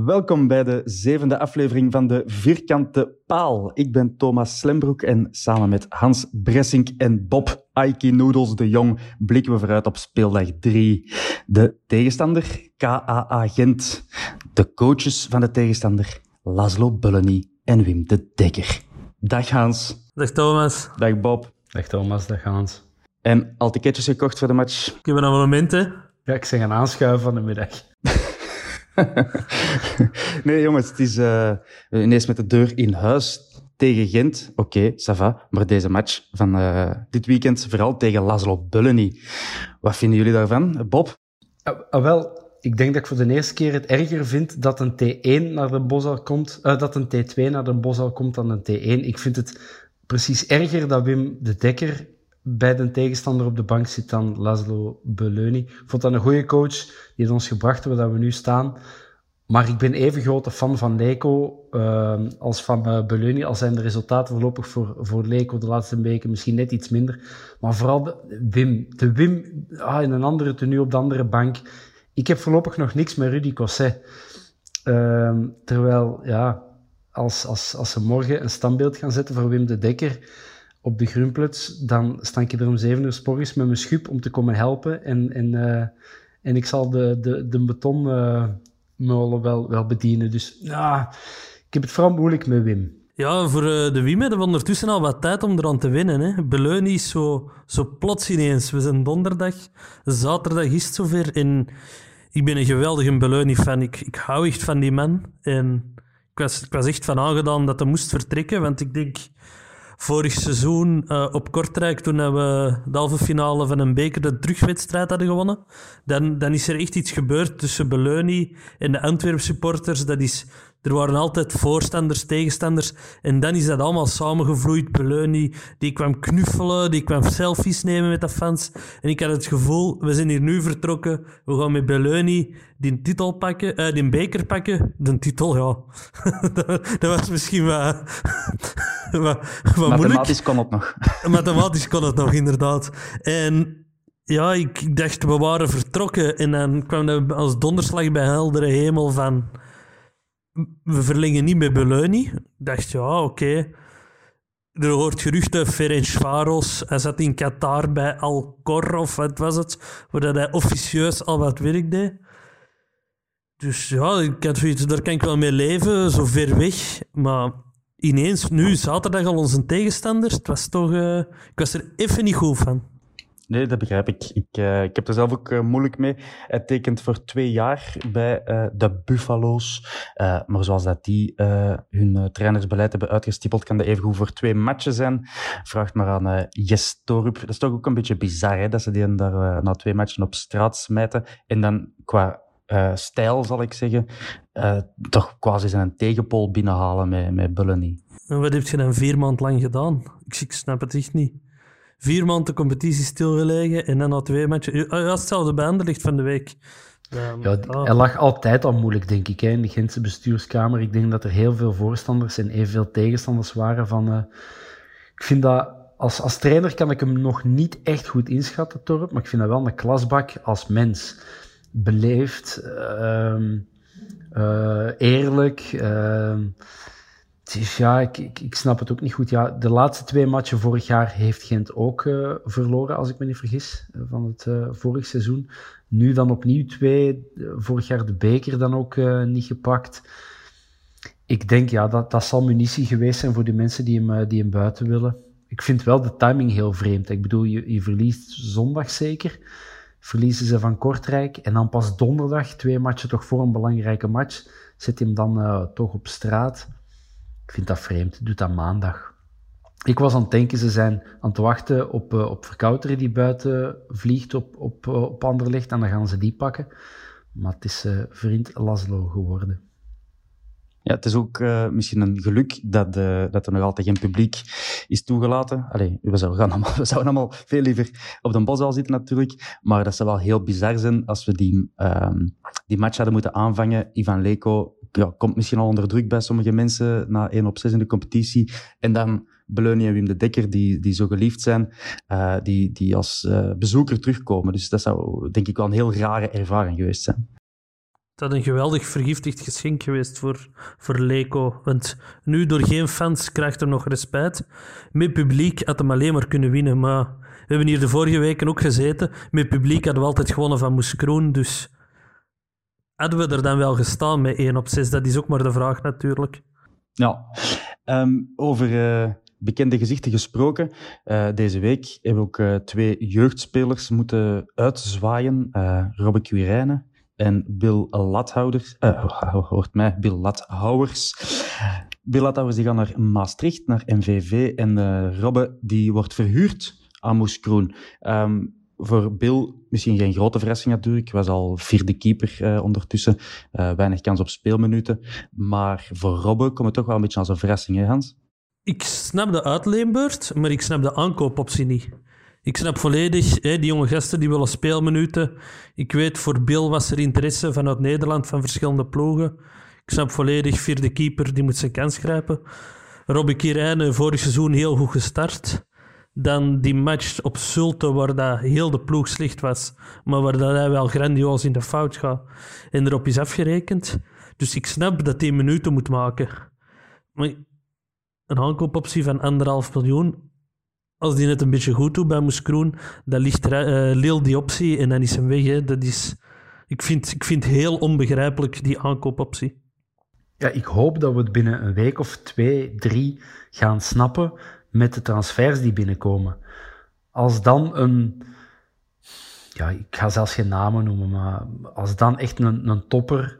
Welkom bij de zevende aflevering van de Vierkante Paal. Ik ben Thomas Slembroek en samen met Hans Bressink en Bob Aiki Noodles de Jong blikken we vooruit op speeldag 3. De tegenstander KAA Gent. De coaches van de tegenstander Laszlo Bulleny en Wim de Dekker. Dag Hans. Dag Thomas. Dag Bob. Dag Thomas, dag Hans. En al ticketjes gekocht voor de match? Ik heb een abonnement, hè. Ja, ik zeg een aanschuiven van de middag. nee, jongens, het is uh, ineens met de deur in huis tegen Gent. Oké, okay, ça va. Maar deze match van uh, dit weekend, vooral tegen Laszlo Bulleny. Wat vinden jullie daarvan, Bob? Uh, uh, wel, ik denk dat ik voor de eerste keer het erger vind dat een T1 naar de Bosal komt, dat een T2 naar de Bosal komt dan een T1. Ik vind het precies erger dat Wim de Dekker bij de tegenstander op de bank zit dan Laszlo Beleuny. Ik vond dat een goede coach. Die ons gebracht waar we nu staan. Maar ik ben even grote fan van Leco uh, als van uh, Beleuny. Al zijn de resultaten voorlopig voor, voor Leco de laatste weken misschien net iets minder. Maar vooral Wim. De Wim ah, in een andere tenue op de andere bank. Ik heb voorlopig nog niks met Rudy Cosset. Uh, terwijl, ja, als, als, als ze morgen een standbeeld gaan zetten voor Wim de Dekker op de Grunpluts, dan sta ik er om zeven uur s morgens met mijn schub om te komen helpen. En, en, uh, en ik zal de, de, de betonmolen uh, wel, wel bedienen. Dus ja, ik heb het vooral moeilijk met Wim. Ja, voor uh, de Wim hebben we ondertussen al wat tijd om eraan te winnen. Hè. Beleun is zo, zo plots ineens. We zijn donderdag, zaterdag is het zover. En ik ben een geweldige Beleuni-fan. Ik, ik hou echt van die man. En ik was, ik was echt van aangedaan dat hij moest vertrekken, want ik denk vorig seizoen uh, op Kortrijk, toen we de halve finale van een beker de terugwedstrijd hadden gewonnen, dan, dan is er echt iets gebeurd tussen Beleuny en de Antwerp supporters. Dat is, er waren altijd voorstanders, tegenstanders. En dan is dat allemaal samengevloeid. Beleuny, die kwam knuffelen, die kwam selfies nemen met de fans. En ik had het gevoel, we zijn hier nu vertrokken. We gaan met Beleuny die titel pakken, uh, die beker pakken. De titel, ja. dat, dat, was misschien wat, wat, wat Mathematisch kon het nog. Mathematisch kon het nog, inderdaad. En ja, ik dacht, we waren vertrokken. En dan kwam dat als donderslag bij heldere hemel van... We verlengen niet met Beleuny. Ik dacht, ja, oké. Er hoort geruchten, Ferencvaros, hij zat in Qatar bij Alcor, of wat was het, waar hij officieus al wat werk deed. Dus ja, ik had daar kan ik wel mee leven, zo ver weg. Maar ineens, nu, zaterdag al onze tegenstanders, het was toch... Uh, ik was er even niet goed van. Nee, dat begrijp ik. Ik, uh, ik heb er zelf ook uh, moeilijk mee. Hij tekent voor twee jaar bij uh, de Buffalo's. maar zoals dat die hun trainersbeleid hebben uitgestippeld, kan dat even goed voor twee matchen zijn. Vraagt maar aan Jes Torup. Dat is toch ook een beetje bizar, hè, dat ze die daar na twee matchen op straat smijten. En dan qua stijl, zal ik zeggen, toch quasi zijn tegenpol binnenhalen met, met Bulleny. En wat heb je dan vier maand lang gedaan? Ik, ik snap het echt niet vier maanden de competitie stilgelegen en dan na twee matchen... Ja, hetzelfde bij Anderlecht van de week. Ja, Ja, hij lag altijd al moeilijk, denk ik, hè, in de Gentse bestuurskamer. Ik denk dat er heel veel voorstanders en evenveel tegenstanders waren van... eh, ik vind dat... Als, als trainer kan ik hem nog niet echt goed inschatten, Torp, maar ik vind dat wel een klasbak als mens. Beleefd, ehm, eh, eerlijk. Dus ja, ik, ik, snap het ook niet goed. Ja, de laatste twee matchen vorig jaar heeft Gent ook eh, verloren, als ik me niet vergis, eh, van het eh, vorig seizoen. Nu dan opnieuw twee. Vorig jaar de beker dan ook niet gepakt. Ik denk, ja, dat, dat zal munitie geweest zijn voor die mensen die hem, die hem buiten willen. Ik vind wel de timing heel vreemd. Ik bedoel, je, je verliest zondag zeker. Verliezen ze van Kortrijk. En dan pas donderdag, twee matchen toch voor een belangrijke match, zet hij hem dan toch op straat. Ik vind dat vreemd. Doet dat maandag. Ik was aan het denken, ze zijn aan het wachten op, eh, op Verkouteren die buiten vliegt op, op, eh, op Anderlecht. En dan gaan ze die pakken. Maar het is eh, vriend Laszlo geworden. Ja, het is ook misschien een geluk dat, eh, dat er nog altijd geen publiek is toegelaten. Allee, we zouden, allemaal, we zouden allemaal veel liever op de boszaal zitten natuurlijk. Maar dat zou wel heel bizar zijn als we die, ehm, die match hadden moeten aanvangen. Ivan Leko ja, komt misschien al onder druk bij sommige mensen na 1 op 6 in de competitie. En dan Beleunie en Wim de Dekker, die, die zo geliefd zijn, eh, die, die als eh, bezoeker terugkomen. Dus dat zou denk ik wel een heel rare ervaring geweest zijn. Dat een geweldig vergiftigd geschenk geweest voor, voor Leko. Want nu, door geen fans, krijgt er nog respect. Met publiek had hem alleen maar kunnen winnen. Maar we hebben hier de vorige weken ook gezeten. Met publiek hadden we altijd gewonnen van Moes. Dus hadden we er dan wel gestaan met 1 op 6? Dat is ook maar de vraag natuurlijk. Ja, Ehm, over eh, bekende gezichten gesproken. Eh, deze week hebben we ook eh, twee jeugdspelers moeten uitzwaaien. Robbe Quirijnen en Bill Lathouder. hoort mij, Bill Lathouwers. Bill Lathouwers die gaan naar Maastricht, naar MVV. En Robbe die wordt verhuurd aan Moes Kroen. Ehm, voor Bill misschien geen grote verrassing natuurlijk. Was al vierde keeper eh, ondertussen. Eh, weinig kans op speelminuten. Maar voor Robbe komt het toch wel een beetje als een verrassing, hè Hans? Ik snap de uitleenbeurt, maar ik snap de aankoopoptie niet. Ik snap volledig, die jonge gasten die willen speelminuten. Ik weet, voor Bill was er interesse vanuit Nederland van verschillende ploegen. Ik snap volledig, vierde keeper, die moet zijn kans grijpen. Robbie Kirijnen, vorig seizoen heel goed gestart. Dan die match op Zulte, waar dat heel de ploeg slecht was, maar waar dat hij wel grandioos in de fout gaat. En erop is afgerekend. Dus ik snap dat hij minuten moet maken. Maar een aankoopoptie van anderhalf miljoen. Als die net een beetje goed doet bij Moes Kroen, dan ligt er, eh, Lille die optie en dan is hem weg. Dat is, ik, vind, ik vind heel onbegrijpelijk die aankoopoptie. Ja, ik hoop dat we het binnen een week of twee, drie gaan snappen met de transfers die binnenkomen. Als dan een, ja, ik ga zelfs geen namen noemen, maar als dan echt een, een topper,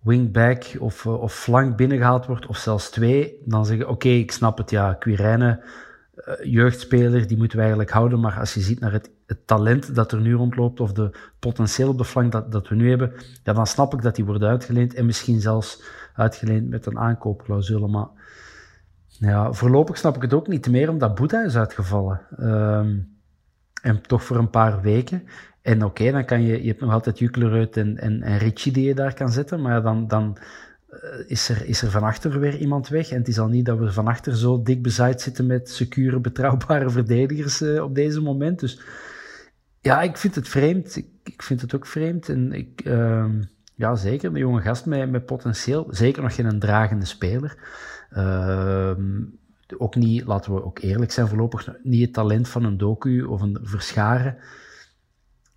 wingback of, eh, of flank binnengehaald wordt, of zelfs twee, dan zeggen oké, ik snap het, ja, Quirijnen, eh, jeugdspeler, die moeten we eigenlijk houden, maar als je ziet naar het, talent dat er nu rondloopt, of de potentieel op de flank dat, dat we nu hebben, ja, dan snap ik dat die worden uitgeleend en misschien zelfs uitgeleend met een aankoopclausule, maar ja, voorlopig snap ik het ook niet meer, omdat Boeta is uitgevallen. Ehm, en toch voor een paar weken. En oké, dan kan je, je hebt nog altijd Juklerud en, en, en Richie die je daar kan zetten, maar dan, dan eh, is, er, is er van achter weer iemand weg. En het is al niet dat we van achter zo dik bezaaid zitten met secure, betrouwbare verdedigers eh, op deze moment. Dus ja, ik vind het vreemd. Ik, ik vind het ook vreemd. En ik, ehm, ja, zeker, een jonge gast met, met potentieel. Zeker nog geen dragende speler. Ehm, ook niet, laten we ook eerlijk zijn, voorlopig niet het talent van een Doku of een Verscharen.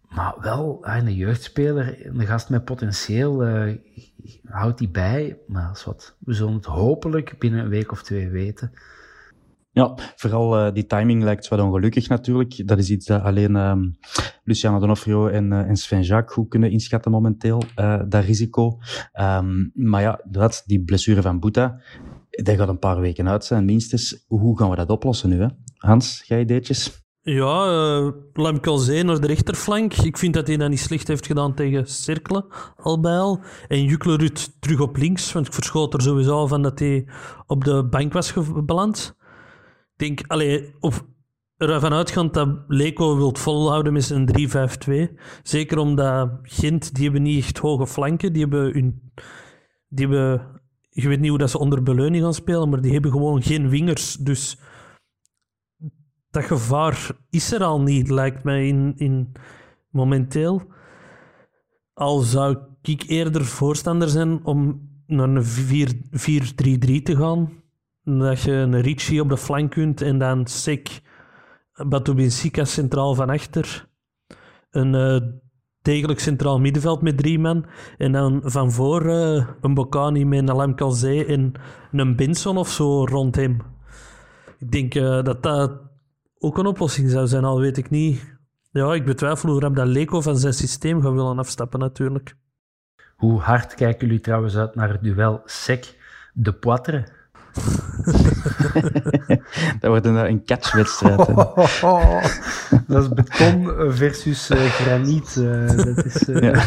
Maar wel een jeugdspeler, een gast met potentieel, eh, houdt die bij. Maar is wat. We zullen het hopelijk binnen een week of twee weten. Ja, vooral eh, die timing lijkt wat ongelukkig natuurlijk. Dat is iets dat alleen ehm Luciano Donofrio en, eh, en Sven Jacques goed kunnen inschatten momenteel, dat risico. Ehm, maar ja, dat, die blessure van Boeta, dat gaat een paar weken uit zijn, minstens. Hoe gaan we dat oplossen nu, hè? Hans, jij ideetjes? Ja, uh, Lamkelzee naar de rechterflank. Ik vind dat hij dat niet slecht heeft gedaan tegen Cerkelen, al bij al. En Juklerud terug op links, want ik verschoot er sowieso van dat hij op de bank was beland. Ik denk, allee, of ervan uitgaand dat Leco wilt volhouden met zijn 3-5-2. Zeker omdat Gent, die hebben niet echt hoge flanken. Die hebben, hun, die hebben... Je weet niet hoe dat ze onder beleuning gaan spelen, maar die hebben gewoon geen wingers. Dus dat gevaar is er al niet, lijkt mij, in, in momenteel. Al zou ik eerder voorstander zijn om naar een 4-3-3 te gaan. Dat je een Ricci op de flank kunt en dan Sek, Batubinsika centraal van achter. Een uh, degelijk centraal middenveld met drie man. En dan van voor uh, een Bocani met een Alam Calzé en een Benson of zo rond hem. Ik denk uh, dat dat ook een oplossing zou zijn, al weet ik niet. Ja, ik betwijfel hoe dat Leco van zijn systeem gaat willen afstappen natuurlijk. Hoe hard kijken jullie trouwens uit naar het duel Sec de Poitre? dat wordt een, een catchwedstrijd. dat is beton versus uh, graniet. Uh, dat is, uh... ja.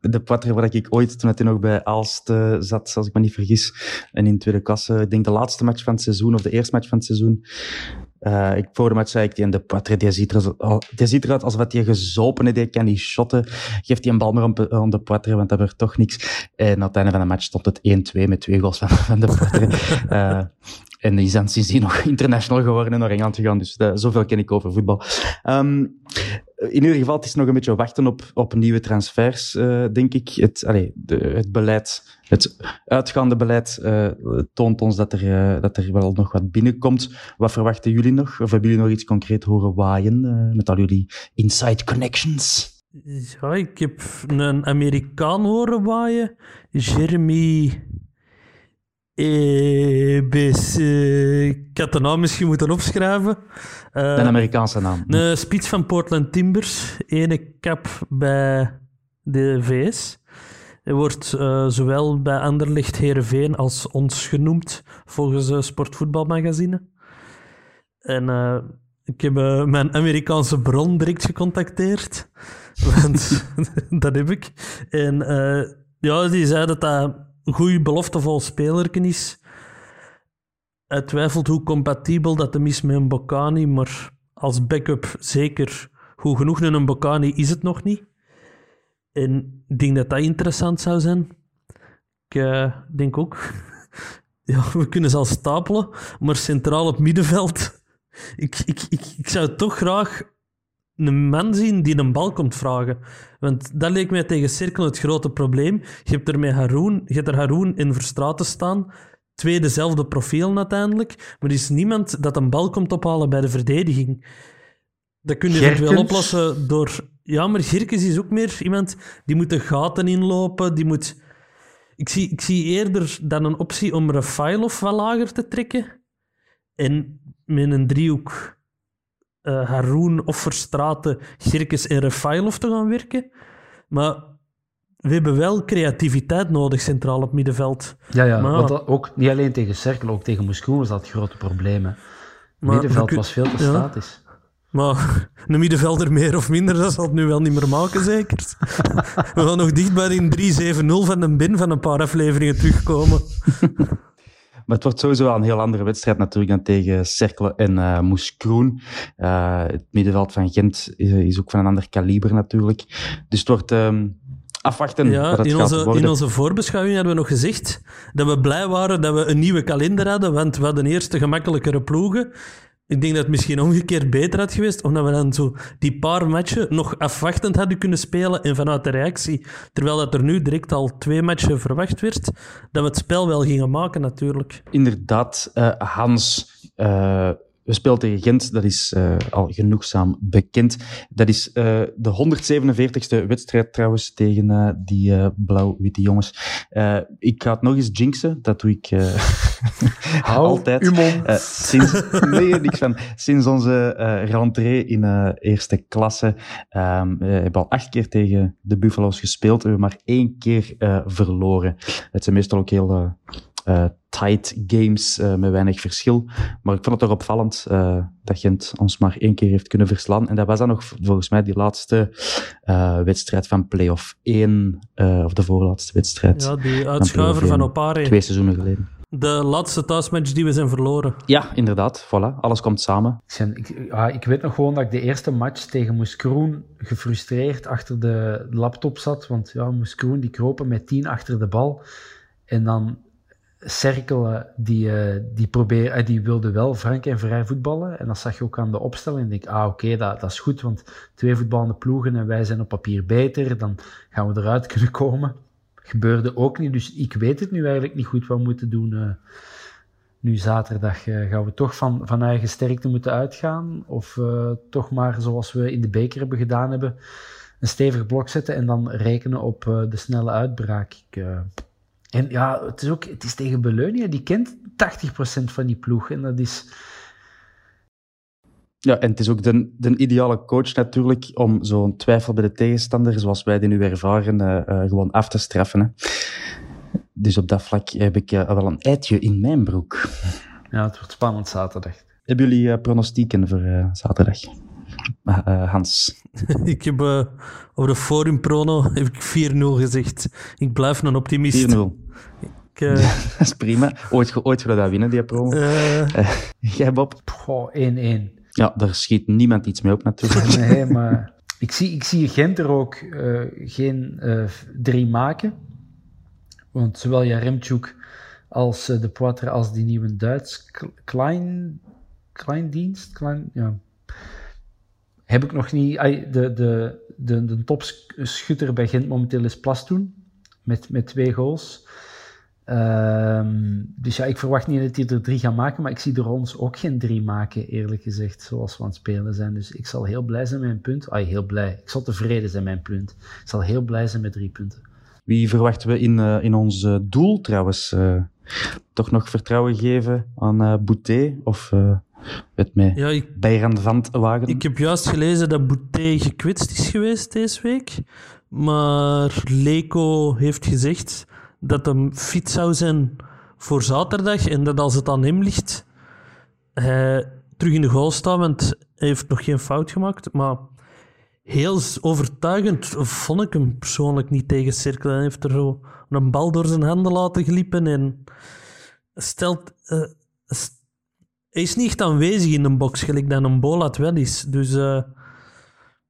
de Poitre waar ik ooit, toen hij nog bij Aalst zat, als ik me niet vergis, en in tweede klasse, ik denk de laatste match van het seizoen, of de eerste match van het seizoen, uh, ik, voor de match zei ik de die ziet, er, die ziet eruit alsof hij gezopen is, die kan niet shotten. Geeft hij een bal maar om, de Poitre, want dat werd toch niks. En aan het einde van de match stond het 1-2 met twee goals van, van de Poitre. uh, en die is dan sindsdien nog international geworden en naar Engeland gegaan. Dus uh, zoveel ken ik over voetbal. Um, in ieder geval, het is nog een beetje wachten op, op nieuwe transfers, uh, denk ik. Het, allee, de, het beleid, het uitgaande beleid uh, toont ons dat er, uh, dat er wel nog wat binnenkomt. Wat verwachten jullie nog? Of hebben jullie nog iets concreet horen waaien met al jullie inside connections? Ja, ik heb een Amerikaan horen waaien. Jeremy EBC. Ik had de naam misschien moeten opschrijven. Een Amerikaanse naam. Een spits van Portland Timbers. Ene cap bij de VS. Hij wordt uh, zowel bij Anderlecht Herenveen als ons genoemd volgens Sportvoetbalmagazine. En uh, ik heb mijn Amerikaanse bron direct gecontacteerd. Want dat heb ik. En ja, die zei dat dat een goede beloftevol speler is. Hij twijfelt hoe compatibel dat hem is met een Bocani, maar als backup zeker goed genoeg. En een Bocani is het nog niet. En ik denk dat dat interessant zou zijn. Ik uh, denk ook... ja, we kunnen ze al stapelen, maar centraal op middenveld... ik, ik, ik, ik zou toch graag een man zien die een bal komt vragen. Want dat leek mij tegen Cirkel het grote probleem. Je hebt er met Haroon, je hebt er Haroon in Verstraten staan. Twee dezelfde profielen uiteindelijk. Maar er is niemand dat een bal komt ophalen bij de verdediging. Dat kun je eventueel oplossen door... Ja, maar Girkens is ook meer iemand die moet de gaten inlopen. Die moet... Ik zie, ik zie eerder dan een optie om Rafailov wat lager te trekken. En met een driehoek uh, Haroon of Verstraten, Girkes en Refailov te gaan werken. Maar we hebben wel creativiteit nodig centraal op middenveld. Ja, ja maar, want ook niet alleen tegen Cerkel, ook tegen Moskou was dat grote probleem. Het middenveld was veel te statisch. Maar een middenvelder meer of minder, dat zal het nu wel niet meer maken, zeker. We gaan nog dicht bij die 3-7-0 van de bin van een paar afleveringen terugkomen. Maar het wordt sowieso wel een heel andere wedstrijd natuurlijk dan tegen Cercle en uh, Moes Kroen. Uh, het middenveld van Gent is, is, ook van een ander kaliber natuurlijk. Dus het wordt... Um, afwachten ja, het in, onze, in onze voorbeschouwing hadden we nog gezegd dat we blij waren dat we een nieuwe kalender hadden, want we hadden eerst de gemakkelijkere ploegen. Ik denk dat het misschien omgekeerd beter had geweest, omdat we dan zo die paar matchen nog afwachtend hadden kunnen spelen en vanuit de reactie, terwijl dat er nu direct al twee matchen verwacht werd, dat we het spel wel gingen maken natuurlijk. Inderdaad, uh, Hans, uh, we spelen tegen Gent, dat is uh, al genoegzaam bekend. Dat is uh, de 147ste wedstrijd trouwens tegen uh, die blauw-witte jongens. ik ga het nog eens jinxen, dat doe ik altijd. sinds, nee, niks van. Sinds onze rentree in eerste klasse um, we hebben al acht keer tegen de Buffalo's gespeeld. We hebben maar één keer verloren. Het zijn meestal ook heel tight games uh, met weinig verschil. Maar ik vond het toch opvallend uh, dat Gent ons maar één keer heeft kunnen verslaan. En dat was dan nog volgens mij die laatste wedstrijd van play-off 1, of de voorlaatste wedstrijd. Ja, die uitschuiver van Opare. Twee seizoenen geleden. De laatste thuismatch die we zijn verloren. Ja, inderdaad. Voilà, alles komt samen. Ik, zijn- ik, ja, ik weet nog gewoon dat ik de eerste match tegen Moeskroen gefrustreerd achter de laptop zat. Want ja, Moeskroen die kropen met tien achter de bal. En dan Cerkelen, die, eh, die, probeer, eh, die wilde wel frank en vrij voetballen. En dat zag je ook aan de opstelling. Ik denk, ah oké, dat, dat is goed, want twee voetballende ploegen en wij zijn op papier beter. Dan gaan we eruit kunnen komen. Gebeurde ook niet, dus ik weet het nu eigenlijk niet goed wat we moeten doen. eh. nu zaterdag gaan we toch van, van eigen sterkte moeten uitgaan. Of toch maar zoals we in de beker hebben gedaan hebben. Een stevig blok zetten en dan rekenen op de snelle uitbraak. Ik, en ja, het is ook het is tegen Beleunia. Die kent 80% van die ploeg. En dat is... Ja, en het is ook de, de ideale coach natuurlijk om zo'n twijfel bij de tegenstander, zoals wij die nu ervaren, eh, eh, gewoon af te straffen. Hè. Dus op dat vlak heb ik eh, wel een eitje in mijn broek. Ja, het wordt spannend zaterdag. Hebben jullie pronostieken voor zaterdag? Eh, eh, Hans. ik heb eh, over de Forum Prono heb ik 4-0 gezegd. Ik blijf een 4-0. optimist. Ik, eh, Dat is prima. Ooit, ooit we dat winnen, die promo. Jij, Bob? Goh, 1-1. Ja, daar schiet niemand iets mee op natuurlijk. Nee, maar ik zie, ik zie Gent er ook eh, geen eh, drie maken. Want zowel Jaremchuk als de Poitre als die nieuwe Duits, Klein, Kleindienst, Klein, ja. Heb ik nog niet. De, de, de, de topschutter bij Gent momenteel is Plastoen. Met, met twee goals. Ehm, dus ja, ik verwacht niet dat hij er drie gaat maken, maar ik zie er ons ook geen drie maken, eerlijk gezegd, zoals we aan het spelen zijn. Dus ik zal heel blij zijn met mijn punt. Ai, heel blij. Ik zal tevreden zijn met mijn punt. Ik zal heel blij zijn met drie punten. Wie verwachten we in, eh, in ons eh, doel trouwens? eh, toch nog vertrouwen geven aan Boutet? Of het mij ja, ik, Bayern van het wagen? ik heb juist gelezen dat Boutet gekwetst is geweest deze week. Maar Leco heeft gezegd dat hem fit zou zijn voor zaterdag. En dat als het aan hem ligt, hij terug in de goal staat. Want hij heeft nog geen fout gemaakt. Maar heel overtuigend vond ik hem persoonlijk niet tegen Cirkel. Hij heeft er zo een bal door zijn handen laten glippen. En stelt... eh, hij is niet aanwezig in een box, gelijk dat een Bolat wel is. Dus... eh,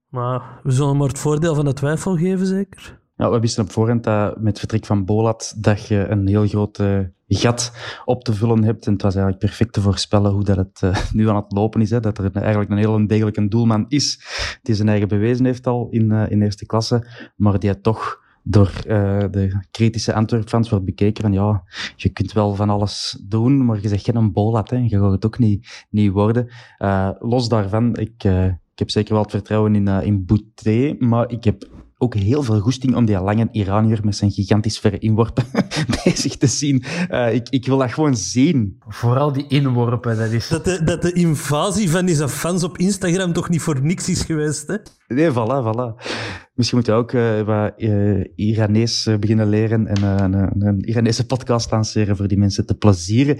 maar we zullen maar het voordeel van de twijfel geven, zeker. Ja, we wisten op voorhand dat met vertrek van Bolat dat je een heel groot gat op te vullen hebt. En het was eigenlijk perfect te voorspellen hoe dat het eh, nu aan het lopen is. Hè. Dat er eigenlijk een heel degelijke doelman is die zijn eigen bewezen heeft al in, eh, in eerste klasse, maar die toch door eh, de kritische Antwerp-fans wordt bekeken van ja, je kunt wel van alles doen, maar je zegt geen een Bolat, hè. je gaat het ook niet, niet worden. Eh, los daarvan, ik, eh, ik heb zeker wel het vertrouwen in, in Boutet, maar ik heb ook heel veel goesting om die lange Iranier met zijn gigantisch verre inworpen bezig te zien. Eh, ik, ik wil dat gewoon zien. Vooral die inworpen, dat is... Dat de, dat de invasie van deze fans op Instagram toch niet voor niks is geweest, hè? Nee, voilà, voilà. Misschien moet je ook eh, wat eh, Iranees beginnen leren en een, een Iranese podcast lanceren voor die mensen te plezieren.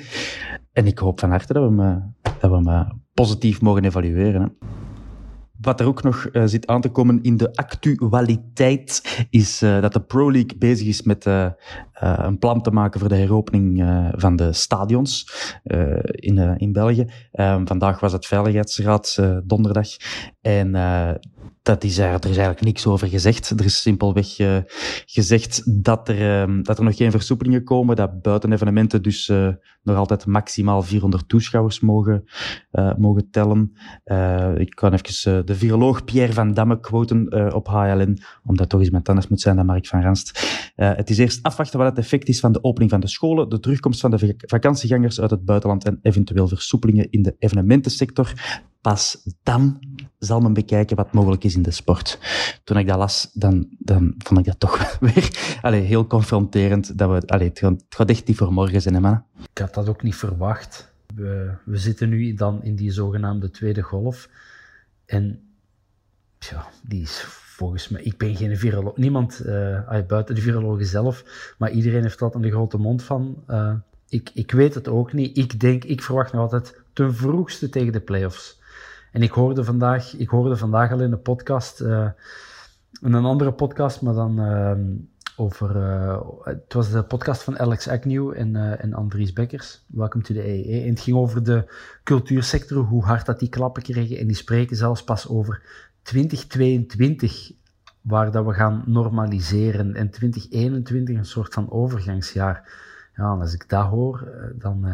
En ik hoop van harte dat we hem, eh, dat we hem eh, positief mogen evalueren. Hè. Wat er ook nog eh, zit aan te komen in de actualiteit, is eh, dat de Pro League bezig is met eh, een plan te maken voor de heropening van de stadions in, in België. Eh, vandaag was het Veiligheidsraad, donderdag. En dat is, er, is eigenlijk niks over gezegd. Er is simpelweg eh, gezegd dat er, eh, dat er nog geen versoepelingen komen, dat buiten evenementen dus eh, nog altijd maximaal 400 toeschouwers mogen, eh, mogen tellen. Ik kan even de viroloog Pierre van Damme quoten op HLN, omdat toch eens met anders moet zijn dan Mark van Ranst. Het is eerst afwachten wat het effect is van de opening van de scholen, de terugkomst van de vak- vakantiegangers uit het buitenland en eventueel versoepelingen in de evenementensector. Pas dan zal men bekijken wat mogelijk is in de sport. Toen ik dat las, dan, dan vond ik dat toch weer allee, heel confronterend. Dat we, allee, het, gaat, echt niet voor morgen zijn, hè, mannen. Ik had dat ook niet verwacht. We, we zitten nu dan in die zogenaamde tweede golf. En ja, die is volgens mij... Ik ben geen viroloog. Niemand ah, buiten de virologen zelf. Maar iedereen heeft altijd een grote mond van. Eh, ik, ik weet het ook niet. Ik denk, ik verwacht nog altijd ten vroegste tegen de playoffs. En ik hoorde vandaag, ik hoorde vandaag al in de podcast... eh, in een andere podcast, maar dan ehm, over het was de podcast van Alex Agnew en, en Andries Bekkers, Welcome to the EE. En het ging over de cultuursector, hoe hard dat die klappen kregen. En die spreken zelfs pas over 2022 waar dat we gaan normaliseren en 2021 een soort van overgangsjaar. Ja, als ik dat hoor, dan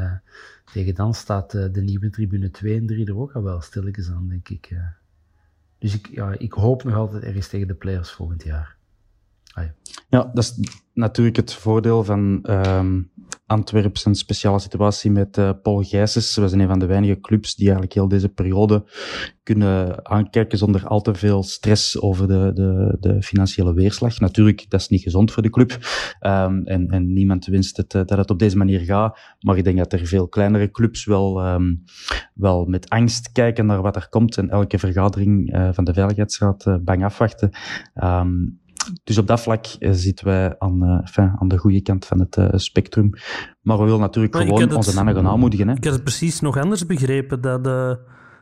tegen dan staat de nieuwe tribune 2 en 3 er ook al wel stilletjes aan, denk ik. Dus ik, ja, ik hoop nog altijd ergens tegen de players volgend jaar. Ja. dat is natuurlijk het voordeel van um, Antwerpen zijn speciale situatie met uh, Paul Gijsens. We zijn een van de weinige clubs die eigenlijk heel deze periode kunnen aankijken zonder al te veel stress over de, de, de financiële weerslag. Natuurlijk, dat is niet gezond voor de club. Um, en, en niemand wenst het, uh, dat het op deze manier gaat. Maar ik denk dat er veel kleinere clubs wel, um, wel met angst kijken naar wat er komt en elke vergadering uh, van de Veiligheidsraad bang afwachten. Um, dus op dat vlak uh, zitten wij aan, enfin, aan de goede kant van het uh, spectrum. Maar we willen natuurlijk maar gewoon onze mannen gaan aanmoedigen. Hè. Ik had het precies nog anders begrepen, dat de,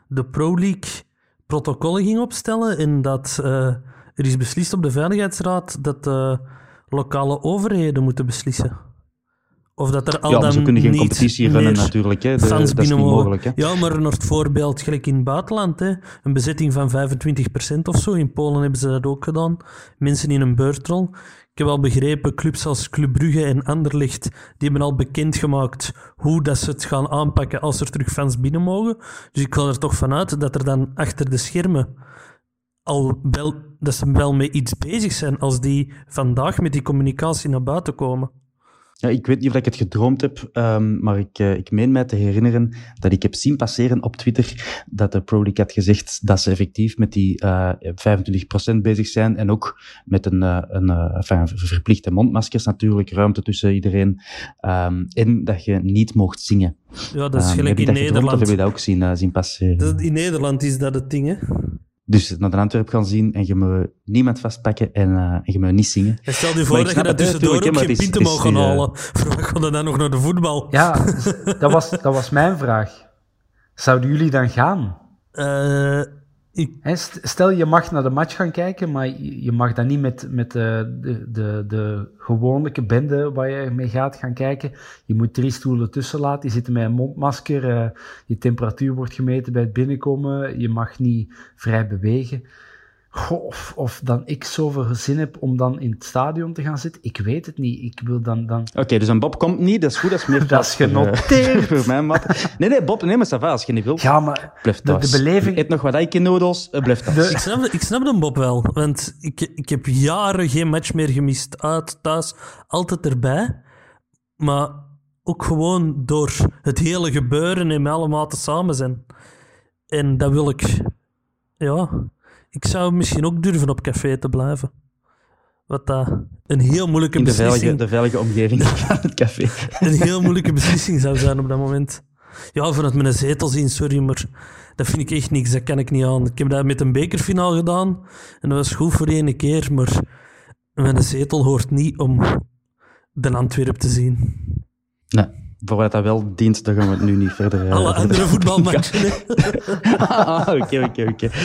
de Pro League protocollen ging opstellen en dat er is beslist op de Veiligheidsraad dat de lokale overheden moeten beslissen. Of dat er al ja, dan ze kunnen geen competitie runnen natuurlijk. Hè. De, dat is niet mogelijk. Hè. Ja, maar naar het voorbeeld, gelijk in het buitenland. Hè. Een bezetting van 25% of zo. In Polen hebben ze dat ook gedaan. Mensen in een beurtrol. Ik heb al begrepen, clubs als Club Brugge en Anderlecht, die hebben al bekendgemaakt hoe dat ze het gaan aanpakken als er terug fans binnen mogen. Dus ik ga er toch vanuit dat er dan achter de schermen al wel, dat ze wel mee iets bezig zijn als die vandaag met die communicatie naar buiten komen. Ja, ik weet niet of ik het gedroomd heb, um, maar ik, uh, ik meen mij te herinneren dat ik heb zien passeren op Twitter dat de Pro League had gezegd dat ze effectief met die uh, eh, 25% bezig zijn en ook met een, uh, een enfin, verplichte mondmaskers natuurlijk, ruimte tussen iedereen um, en dat je niet mocht zingen. Ja, dat is um, gelijk in Nederland. Of heb je dat ook zien, zien passeren? in Nederland is dat het ding, hè? Dus naar de Antwerp gaan zien en je moet niemand vastpakken en, uh, en je moet niet zingen. En stel je voor dat je dat tussendoor ook geen pinten mag gaan halen. Voor wat gaan dan nog naar de voetbal? Ja, dat was, dat was mijn vraag. Zouden jullie dan gaan? Uh, ik... Stel, je mag naar de match gaan kijken, maar je mag dan niet met, met de, de, de, de gewone bende waar je mee gaat gaan kijken. Je moet drie stoelen tussen laten, je zit met een mondmasker, uh, je temperatuur wordt gemeten bij het binnenkomen, je mag niet vrij bewegen. Of, of dan ik zoveel zin heb om dan in het stadion te gaan zitten. Ik weet het niet. Ik wil dan... dan... Oké, dus een Bob komt niet. Dat is goed. Dat is meer Dat is genoteerd. Voor, mij, mat. Nee, nee, Bob, neem maar ça als je niet wilt. Ja, maar blijf de, de, beleving... Eet nog wat eikennoedels, uh, blijf thuis. Ik, snap, ik snap de Bob wel. Want ik, ik heb jaren geen match meer gemist. Uit, thuis, altijd erbij. Maar ook gewoon door het hele gebeuren en met allemaal te samen zijn. En dat wil ik... Ja ik zou misschien ook durven op café te blijven. Wat dat een heel moeilijke In de beslissing... Veilige, de veilige omgeving van het café. Een heel moeilijke beslissing zou zijn op dat moment. Ja, vanuit mijn zetel zien, sorry, maar dat vind ik echt niks. Dat kan ik niet aan. Ik heb dat met een bekerfinaal gedaan. En dat was goed voor één keer, maar mijn zetel hoort niet om de Antwerp te zien. Nee voor wat dat wel dient, dan gaan we het nu niet verder... Uh, Alle andere voetbalmatchen. ah, oké, oké, oké.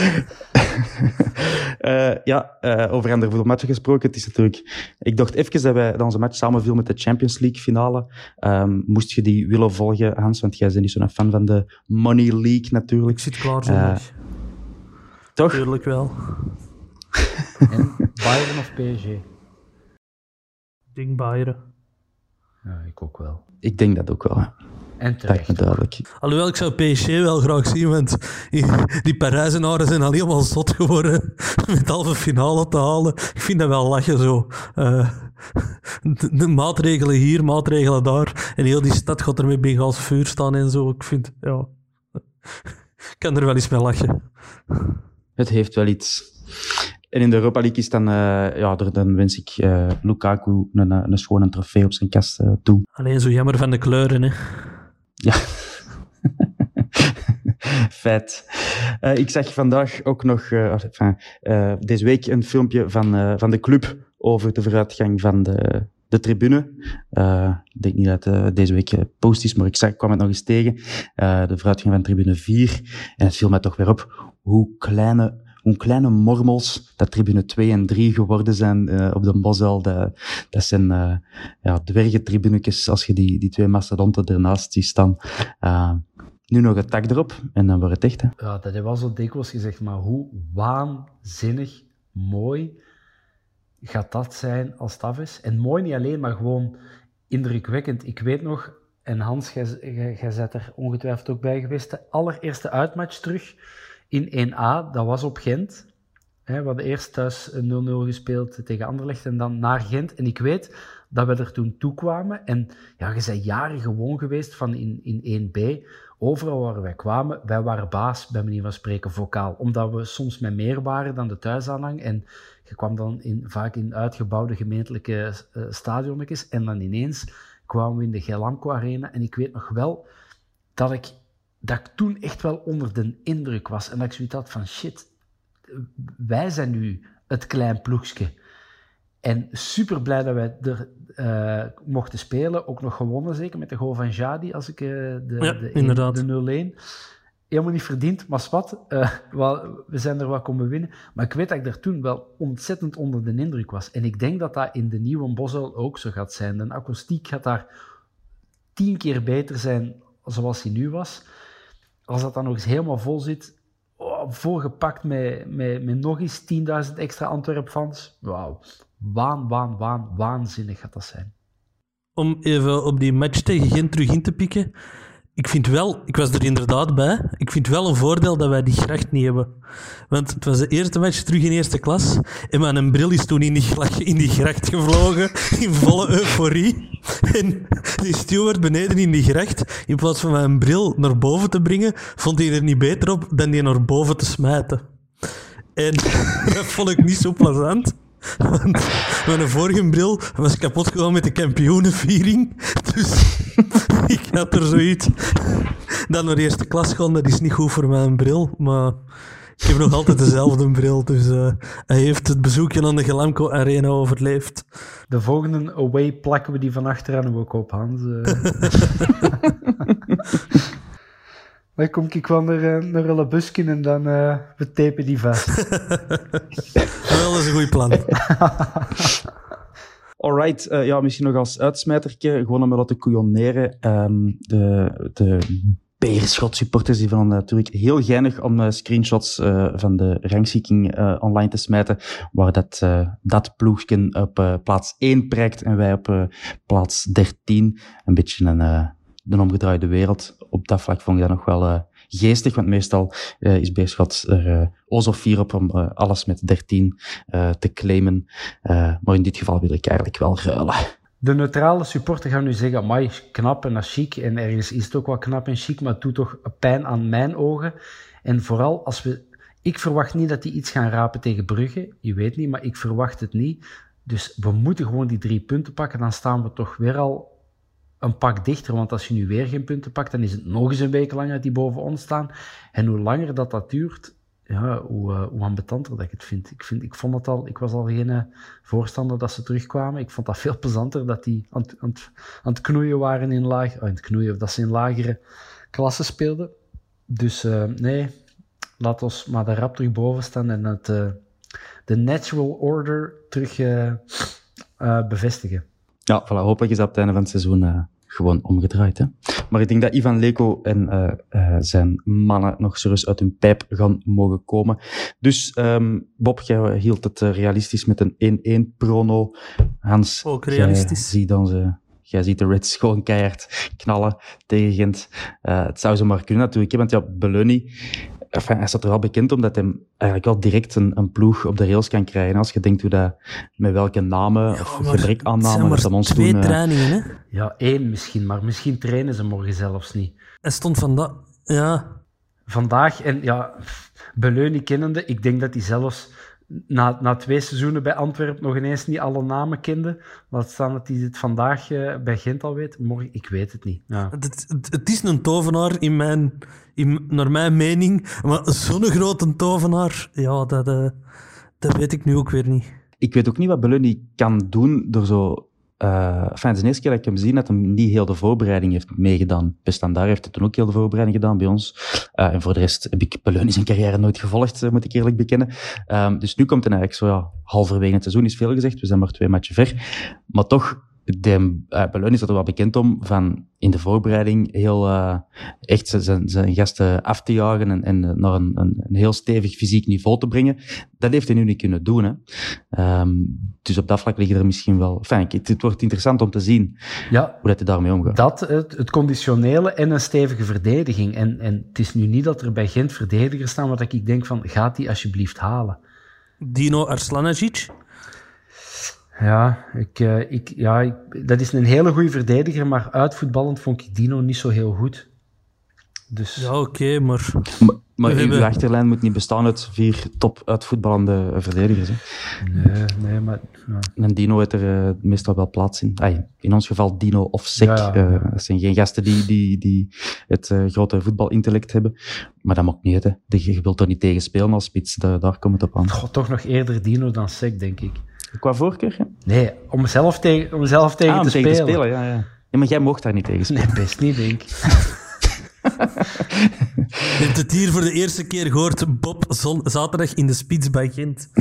Eh, ja, uh, over andere voetbalmatchen gesproken. Het is natuurlijk... Ik dacht even dat wij dat onze match samenviel met de Champions League finale. Um, moest je die willen volgen, Hans? Want jij bent niet zo'n fan van de Money League natuurlijk. Ik zit klaar zondag. toch? Tuurlijk wel. en Bayern of PSG? Ding Bayern. Ja, ik ook wel. Ik denk dat ook wel. En terecht. duidelijk. Alhoewel, ik zou PSG wel graag zien, want die Parijzenaren zijn al helemaal zot geworden met halve finale te halen. Ik vind dat wel lachen zo. Uh, de, maatregelen hier, maatregelen daar. En heel die stad gaat er met Bengaals vuur staan en zo. Ik vind, ja... Ik kan er wel eens mee lachen. Het heeft wel iets. En in de Europa League is dan, uh, ja, dan wens ik uh, Lukaku een, een schone trofee op zijn kast uh, toe. Alleen zo jammer van de kleuren, hè? Ja. Feit. ik zag vandaag ook nog, enfin, deze week, een filmpje van, van de club over de vooruitgang van de, de tribune. ik denk niet dat het deze week post is, maar ik zag, kwam het nog eens tegen. de vooruitgang van tribune 4. En het viel mij toch weer op hoe kleine hoe kleine mormels dat tribune 2 en 3 geworden zijn uh, op de Bosel. Dat, dat zijn uh, ja, als je die, die twee mastodonten ernaast ziet staan. Uh, nu nog een tak erop en dan wordt het echt. Hè. Ja, dat heb wel zo dikwijls gezegd, maar hoe waanzinnig mooi gaat dat zijn als staf is. En mooi niet alleen, maar gewoon indrukwekkend. Ik weet nog, en Hans, jij bent er ongetwijfeld ook bij geweest, de allereerste uitmatch terug in 1A, dat was op Gent. we hadden eerst thuis 0-0 gespeeld tegen Anderlecht en dan naar Gent. En ik weet dat we er toen toe kwamen. En ja, je bent jaren gewoon geweest van in, in 1B. Overal waar wij kwamen, wij waren baas, bij manier van spreken, vocaal. Omdat we soms met meer waren dan de thuisaanhang. En je kwam dan in, vaak in uitgebouwde gemeentelijke uh, stadionnetjes. En dan ineens kwamen we in de Gelamco Arena. En ik weet nog wel dat ik, dat ik toen echt wel onder de indruk was. En dat ik zoiets had van, shit, wij zijn nu het klein ploegje. En super blij dat wij er uh, mochten spelen. Ook nog gewonnen, zeker met de goal van Jadi, als ik uh, de, ja, de, 0-1. Helemaal niet verdiend, maar wat. Uh, we zijn er wel komen winnen. Maar ik weet dat ik daar toen wel ontzettend onder de indruk was. En ik denk dat dat in de nieuwe Bosel ook zo gaat zijn. De akoestiek gaat daar tien keer beter zijn zoals hij nu was. Als dat dan nog eens helemaal vol zit, oh, volgepakt met, met, met nog eens 10.000 extra Antwerp-fans. Wauw, waan, waan, waan, waanzinnig gaat dat zijn. Om even op die match tegen Gent terug in te pikken. Ik vind wel, ik was er inderdaad bij, ik vind wel een voordeel dat wij die gracht niet hebben. Want het was de eerste match terug in eerste klas. En mijn bril is toen in die, in die gracht gevlogen, in volle euforie. En die steward beneden in die gracht, in plaats van mijn bril naar boven te brengen, vond hij er niet beter op dan die naar boven te smijten. En dat vond ik niet zo plezant. Want mijn vorige bril was kapot gegaan met de kampioenenviering. Dus ik had er zoiets. Dan naar de eerste klas gaan, dat is niet goed voor mijn bril. Maar ik heb nog altijd dezelfde bril. Dus uh, hij heeft het bezoekje aan de Gelamco Arena overleefd. De volgende away plakken we die van achteraan ook op, Hans. Dan kom ik wel naar, naar een busje en dan uh, we tapen die vast. wel, dat is een goed plan. Alright, uh, ja, misschien nog als uitsmijtertje, gewoon om me laten couilloneren. Um, de, de Beerschot supporters die vonden natuurlijk heel geinig om uh, screenshots uh, van de rangschikking uh, online te smijten, waar dat, dat ploegje op plaats 1 prijkt en wij op plaats 13. Een beetje een de omgedraaide wereld. Op dat vlak vond ik dat nog wel uh, geestig, want meestal uh, is Beerschot er uh, o zo op om alles met 13 te claimen. maar in dit geval wil ik eigenlijk wel ruilen. De neutrale supporter gaat nu zeggen, amai, knap en chic. En ergens is het ook wel knap en chic, maar het doet toch pijn aan mijn ogen. En vooral als we... Ik verwacht niet dat die iets gaan rapen tegen Brugge. Je weet niet, maar ik verwacht het niet. Dus we moeten gewoon die drie punten pakken. Dan staan we toch weer al een pak dichter. Want als je nu weer geen punten pakt, dan is het nog eens een week langer dat die boven ons staan. En hoe langer dat dat duurt, ja, hoe, uh, hoe ambetanter dat ik het vind. Ik, vind. ik vond het al, ik was al geen uh, voorstander dat ze terugkwamen. Ik vond dat veel plezanter dat die aan, aan, aan het knoeien waren in laag, oh, aan het knoeien, dat ze in lagere klassen speelden. Dus nee, laat ons maar daar rap terug boven staan en het, de natural order terug bevestigen. Ja, voilà, hopelijk is dat op het einde van het seizoen uh, gewoon omgedraaid. Hè? Maar ik denk dat Ivan Leko en uh, uh, zijn mannen nog serieus uit hun pijp gaan mogen komen. Dus um, Bob, jij hield het realistisch met een 1-1 prono. Hans, ook realistisch. Zie dan ze Jij ziet de Reds gewoon keihard knallen tegen Gent. Uh, het zou zo maar kunnen natuurlijk, want ja, Beluni enfin, hij staat er wel bekend omdat hij eigenlijk al direct een, een ploeg op de rails kan krijgen. Als je denkt hoe dat, met welke namen ja, of gebrek aan namen dat ons twee doen, eh, trainingen, hè? Ja, één misschien, maar misschien trainen ze morgen zelfs niet. Hij stond vandaag, ja. Vandaag, en ja, Beleunie kennende, ik denk dat hij zelfs na, na twee seizoenen bij Antwerpen nog ineens niet alle namen kende. Laat staan dat hij het vandaag uh, bij Gent al weet. Morgen, ik weet het niet. Ja. Het, het, het, is een tovenaar in mijn, in, naar mijn mening. Maar zo'n grote tovenaar, ja, dat, uh, dat weet ik nu ook weer niet. Ik weet ook niet wat Beluni kan doen door zo uh, enfin, het is de eerste keer dat ik hem zie dat hij niet heel de voorbereiding heeft meegedaan. Bij Standaard heeft hij toen ook heel de voorbereiding gedaan bij ons. Uh, en voor de rest heb ik Peleunie zijn carrière nooit gevolgd, uh, moet ik eerlijk bekennen. Um, dus nu komt hij eigenlijk zo, ja, halverwege het seizoen is veel gezegd. We zijn maar twee matchen ver. Maar toch, de uh, is er wel bekend om van in de voorbereiding heel uh, echt zijn, zijn gasten af te jagen en, en naar een, een, een, heel stevig fysiek niveau te brengen. Dat heeft hij nu niet kunnen doen. Hè. Um, dus op dat vlak liggen er misschien wel... Enfin, het, het, wordt interessant om te zien ja, hoe dat hij daarmee omgaat. Dat, het, het conditionele en een stevige verdediging. En, en het is nu niet dat er bij Gent verdedigers staan wat ik denk van, gaat die alsjeblieft halen? Dino Arslanagic? Ja, ik, uh, ik, ja ik, dat is een hele goede verdediger, maar uitvoetballend vond ik Dino niet zo heel goed. Dus... Ja, oké, okay, maar... Maar, maar uw hebben... achterlijn moet niet bestaan uit vier top uitvoetballende verdedigers. Hè? Nee, nee, maar... Ja. En Dino heeft er uh, meestal wel plaats in. Ay, in ons geval Dino of Sek. Ja, ja, uh, dat zijn geen gasten die, die, die het uh, grote voetbalintellect hebben. Maar dat maakt niet uit. Hè. Je wilt er niet tegen spelen als spits. Daar, daar komt het op aan. God, toch nog eerder Dino dan Sek, denk ik. Qua voorkeur? Ja? Nee, om zelf tegen, om zelf tegen, ah, te, tegen spelen. te spelen. Ja, ja. ja, maar jij mocht daar niet tegen spelen. Nee, best niet, denk ik. Je hebt het hier voor de eerste keer gehoord. Bob zon, zaterdag in de spits bij Gent.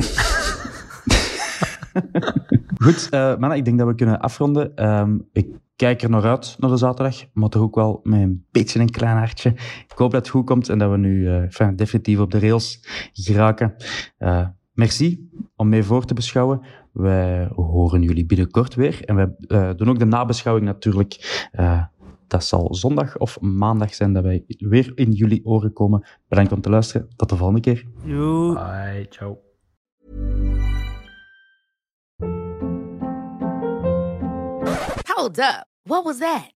Goed, uh, mannen, ik denk dat we kunnen afronden. Um, ik kijk er nog uit naar de zaterdag, maar toch ook wel met een beetje een klein hartje. Ik hoop dat het goed komt en dat we nu uh, enfin, definitief op de rails geraken. Uh, merci om mee voor te beschouwen. Wij horen jullie binnenkort weer. En wij uh, doen ook de nabeschouwing natuurlijk. Uh, dat zal zondag of maandag zijn dat wij weer in jullie oren komen. Bedankt om te luisteren. Tot de volgende keer. Yo. Bye. Ciao. Hold up. What was that?